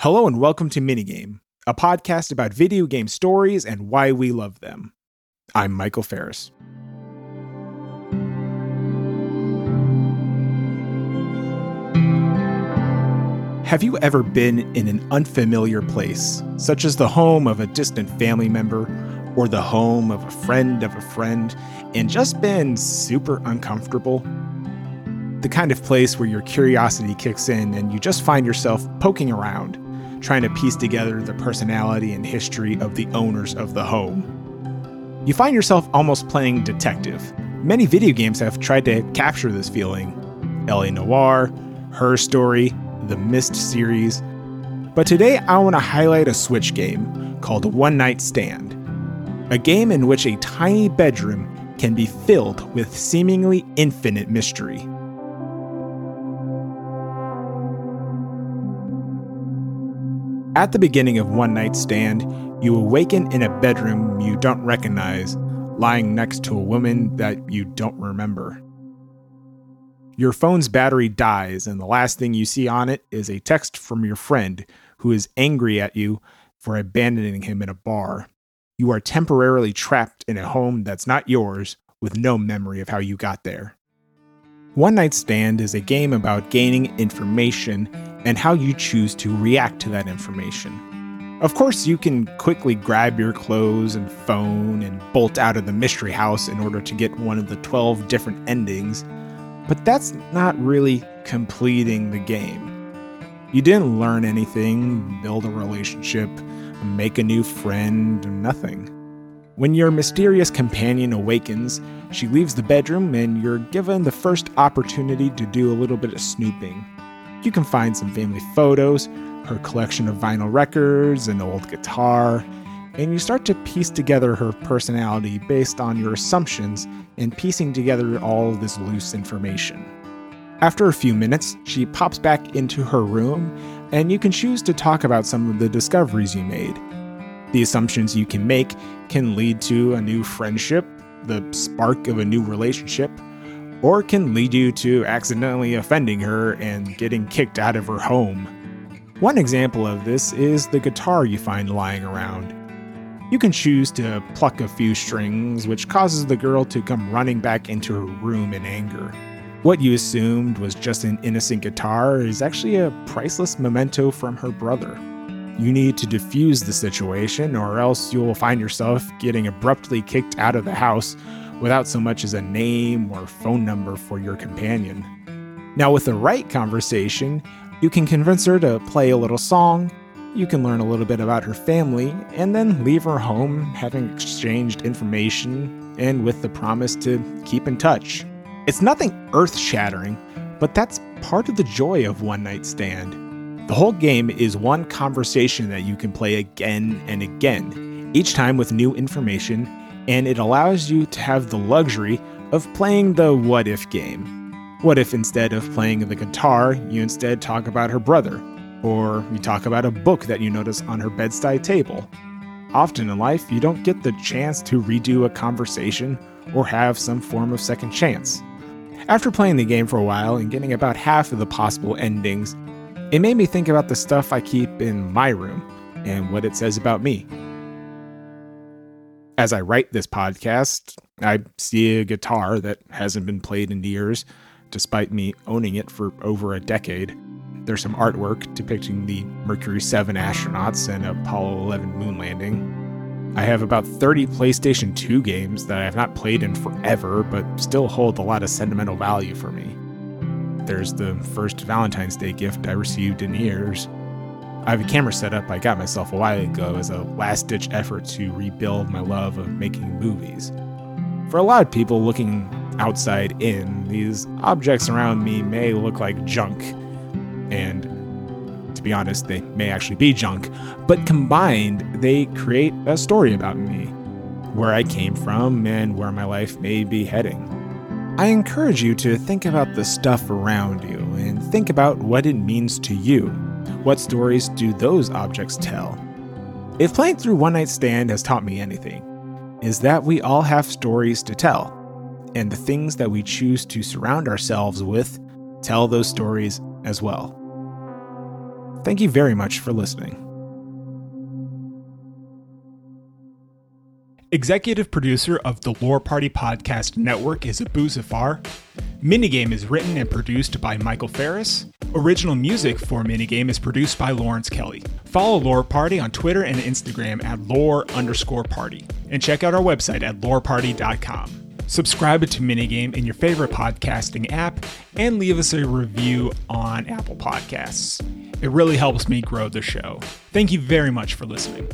Hello and welcome to Minigame, a podcast about video game stories and why we love them. I'm Michael Ferris. Have you ever been in an unfamiliar place, such as the home of a distant family member or the home of a friend of a friend, and just been super uncomfortable? The kind of place where your curiosity kicks in and you just find yourself poking around, trying to piece together the personality and history of the owners of the home. You find yourself almost playing detective. Many video games have tried to capture this feeling. LA Noire, Her Story, the Myst series. But today I want to highlight a Switch game called One Night Stand. A game in which a tiny bedroom can be filled with seemingly infinite mystery. At the beginning of One Night Stand, you awaken in a bedroom you don't recognize, lying next to a woman that you don't remember. Your phone's battery dies, and the last thing you see on it is a text from your friend who is angry at you for abandoning him in a bar. You are temporarily trapped in a home that's not yours with no memory of how you got there. One Night Stand is a game about gaining information and how you choose to react to that information. Of course, you can quickly grab your clothes and phone and bolt out of the mystery house in order to get one of the 12 different endings, but that's not really completing the game. You didn't learn anything, build a relationship, make a new friend, nothing. When your mysterious companion awakens, she leaves the bedroom and you're given the first opportunity to do a little bit of snooping. You can find some family photos, her collection of vinyl records, an old guitar, and you start to piece together her personality based on your assumptions and piecing together all of this loose information. After a few minutes, she pops back into her room, and you can choose to talk about some of the discoveries you made. The assumptions you can make can lead to a new friendship, the spark of a new relationship, or can lead you to accidentally offending her and getting kicked out of her home. One example of this is the guitar you find lying around. You can choose to pluck a few strings, which causes the girl to come running back into her room in anger. What you assumed was just an innocent guitar is actually a priceless memento from her brother. You need to defuse the situation, or else you will find yourself getting abruptly kicked out of the house without so much as a name or phone number for your companion. Now, with the right conversation, you can convince her to play a little song, you can learn a little bit about her family, and then leave her home having exchanged information and with the promise to keep in touch. It's nothing earth shattering, but that's part of the joy of One Night Stand. The whole game is one conversation that you can play again and again, each time with new information and it allows you to have the luxury of playing the what if game. What if instead of playing the guitar, you instead talk about her brother? Or you talk about a book that you notice on her bedside table? Often in life, you don't get the chance to redo a conversation or have some form of second chance. After playing the game for a while and getting about half of the possible endings, it made me think about the stuff I keep in my room and what it says about me as I write this podcast, I see a guitar that hasn't been played in years, despite me owning it for over a decade. There's some artwork depicting the Mercury 7 astronauts and Apollo 11 moon landing. I have about 30 PlayStation 2 games that I have not played in forever, but still hold a lot of sentimental value for me. There's the first Valentine's Day gift I received in years. I have a camera set up I got myself a while ago as a last ditch effort to rebuild my love of making movies. For a lot of people looking outside in, these objects around me may look like junk. And to be honest, they may actually be junk, but combined, they create a story about me, where I came from, and where my life may be heading. I encourage you to think about the stuff around you and think about what it means to you. What stories do those objects tell? If playing through One Night Stand has taught me anything, is that we all have stories to tell, and the things that we choose to surround ourselves with tell those stories as well. Thank you very much for listening. Executive producer of the Lore Party Podcast Network is Abu Zafar. Minigame is written and produced by Michael Ferris. Original music for Minigame is produced by Lawrence Kelly. Follow Lore Party on Twitter and Instagram at lore underscore party. And check out our website at loreparty.com. Subscribe to Minigame in your favorite podcasting app and leave us a review on Apple Podcasts. It really helps me grow the show. Thank you very much for listening.